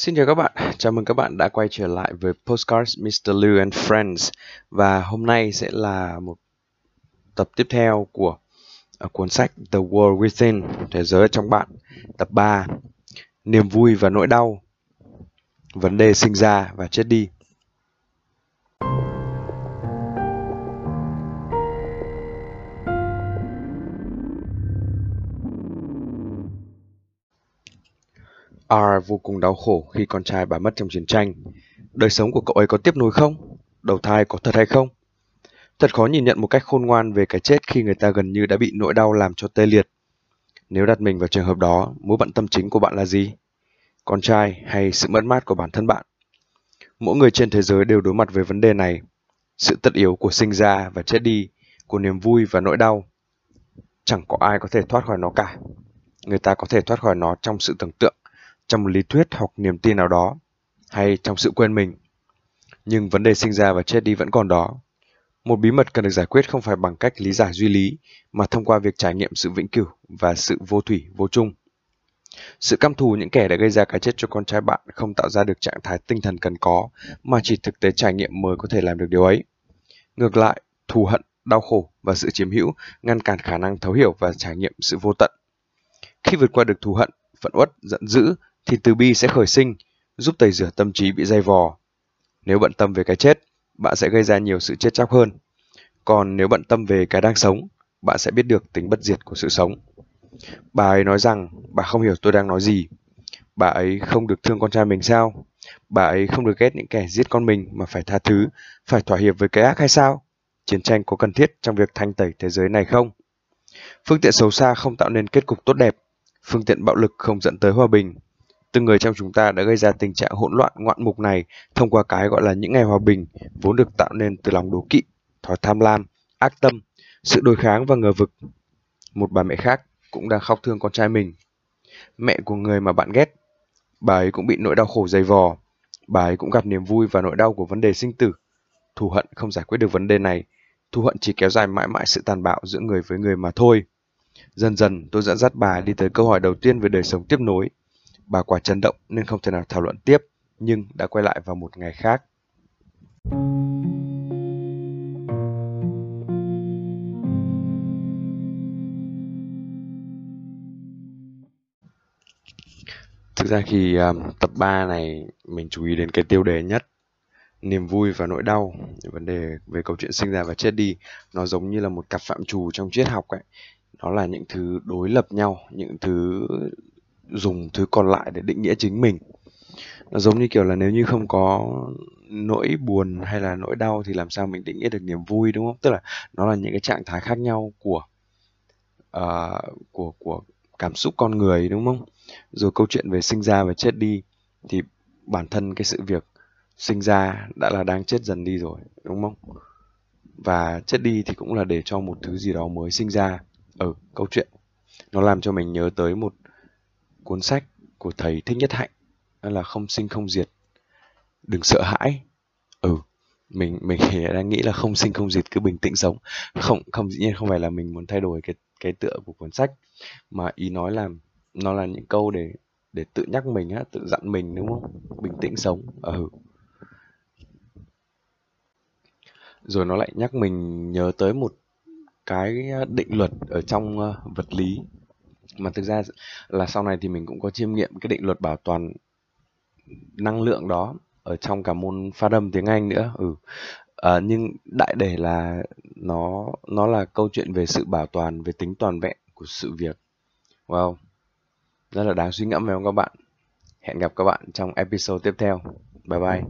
Xin chào các bạn, chào mừng các bạn đã quay trở lại với Postcards Mr. Liu and Friends Và hôm nay sẽ là một tập tiếp theo của uh, cuốn sách The World Within, Thế giới trong bạn Tập 3, Niềm vui và nỗi đau Vấn đề sinh ra và chết đi R vô cùng đau khổ khi con trai bà mất trong chiến tranh. Đời sống của cậu ấy có tiếp nối không? Đầu thai có thật hay không? Thật khó nhìn nhận một cách khôn ngoan về cái chết khi người ta gần như đã bị nỗi đau làm cho tê liệt. Nếu đặt mình vào trường hợp đó, mối bận tâm chính của bạn là gì? Con trai hay sự mất mát của bản thân bạn? Mỗi người trên thế giới đều đối mặt với vấn đề này. Sự tất yếu của sinh ra và chết đi, của niềm vui và nỗi đau. Chẳng có ai có thể thoát khỏi nó cả. Người ta có thể thoát khỏi nó trong sự tưởng tượng trong một lý thuyết hoặc niềm tin nào đó, hay trong sự quên mình. Nhưng vấn đề sinh ra và chết đi vẫn còn đó. Một bí mật cần được giải quyết không phải bằng cách lý giải duy lý, mà thông qua việc trải nghiệm sự vĩnh cửu và sự vô thủy, vô chung. Sự căm thù những kẻ đã gây ra cái chết cho con trai bạn không tạo ra được trạng thái tinh thần cần có, mà chỉ thực tế trải nghiệm mới có thể làm được điều ấy. Ngược lại, thù hận, đau khổ và sự chiếm hữu ngăn cản khả năng thấu hiểu và trải nghiệm sự vô tận. Khi vượt qua được thù hận, phẫn uất, giận dữ thì từ bi sẽ khởi sinh, giúp tẩy rửa tâm trí bị dây vò. Nếu bận tâm về cái chết, bạn sẽ gây ra nhiều sự chết chóc hơn. Còn nếu bận tâm về cái đang sống, bạn sẽ biết được tính bất diệt của sự sống. Bà ấy nói rằng bà không hiểu tôi đang nói gì. Bà ấy không được thương con trai mình sao? Bà ấy không được ghét những kẻ giết con mình mà phải tha thứ, phải thỏa hiệp với cái ác hay sao? Chiến tranh có cần thiết trong việc thanh tẩy thế giới này không? Phương tiện xấu xa không tạo nên kết cục tốt đẹp. Phương tiện bạo lực không dẫn tới hòa bình. Từng người trong chúng ta đã gây ra tình trạng hỗn loạn ngoạn mục này thông qua cái gọi là những ngày hòa bình, vốn được tạo nên từ lòng đố kỵ, thói tham lam, ác tâm, sự đối kháng và ngờ vực. Một bà mẹ khác cũng đang khóc thương con trai mình. Mẹ của người mà bạn ghét, bà ấy cũng bị nỗi đau khổ dày vò. Bà ấy cũng gặp niềm vui và nỗi đau của vấn đề sinh tử. Thù hận không giải quyết được vấn đề này. Thù hận chỉ kéo dài mãi mãi sự tàn bạo giữa người với người mà thôi. Dần dần tôi dẫn dắt bà đi tới câu hỏi đầu tiên về đời sống tiếp nối bà quả chấn động nên không thể nào thảo luận tiếp, nhưng đã quay lại vào một ngày khác. Thực ra khi um, à, tập 3 này mình chú ý đến cái tiêu đề nhất niềm vui và nỗi đau vấn đề về câu chuyện sinh ra và chết đi nó giống như là một cặp phạm trù trong triết học ấy nó là những thứ đối lập nhau những thứ dùng thứ còn lại để định nghĩa chính mình. Nó giống như kiểu là nếu như không có nỗi buồn hay là nỗi đau thì làm sao mình định nghĩa được niềm vui đúng không? Tức là nó là những cái trạng thái khác nhau của uh, của của cảm xúc con người đúng không? Rồi câu chuyện về sinh ra và chết đi thì bản thân cái sự việc sinh ra đã là đang chết dần đi rồi đúng không? Và chết đi thì cũng là để cho một thứ gì đó mới sinh ra. Ở câu chuyện. Nó làm cho mình nhớ tới một cuốn sách của thầy Thích Nhất Hạnh, đó là không sinh không diệt. Đừng sợ hãi. Ừ mình mình đang nghĩ là không sinh không diệt cứ bình tĩnh sống. Không không, dĩ nhiên không phải là mình muốn thay đổi cái cái tựa của cuốn sách, mà ý nói là nó là những câu để để tự nhắc mình á, tự dặn mình, đúng không? Bình tĩnh sống. Ừ. Rồi nó lại nhắc mình nhớ tới một cái ờ, định luật ở trong ờ, vật lý mà thực ra là sau này thì mình cũng có chiêm nghiệm cái định luật bảo toàn năng lượng đó ở trong cả môn phát âm tiếng Anh nữa ừ. À, nhưng đại để là nó nó là câu chuyện về sự bảo toàn về tính toàn vẹn của sự việc. Wow. Rất là đáng suy ngẫm phải không các bạn? Hẹn gặp các bạn trong episode tiếp theo. Bye bye.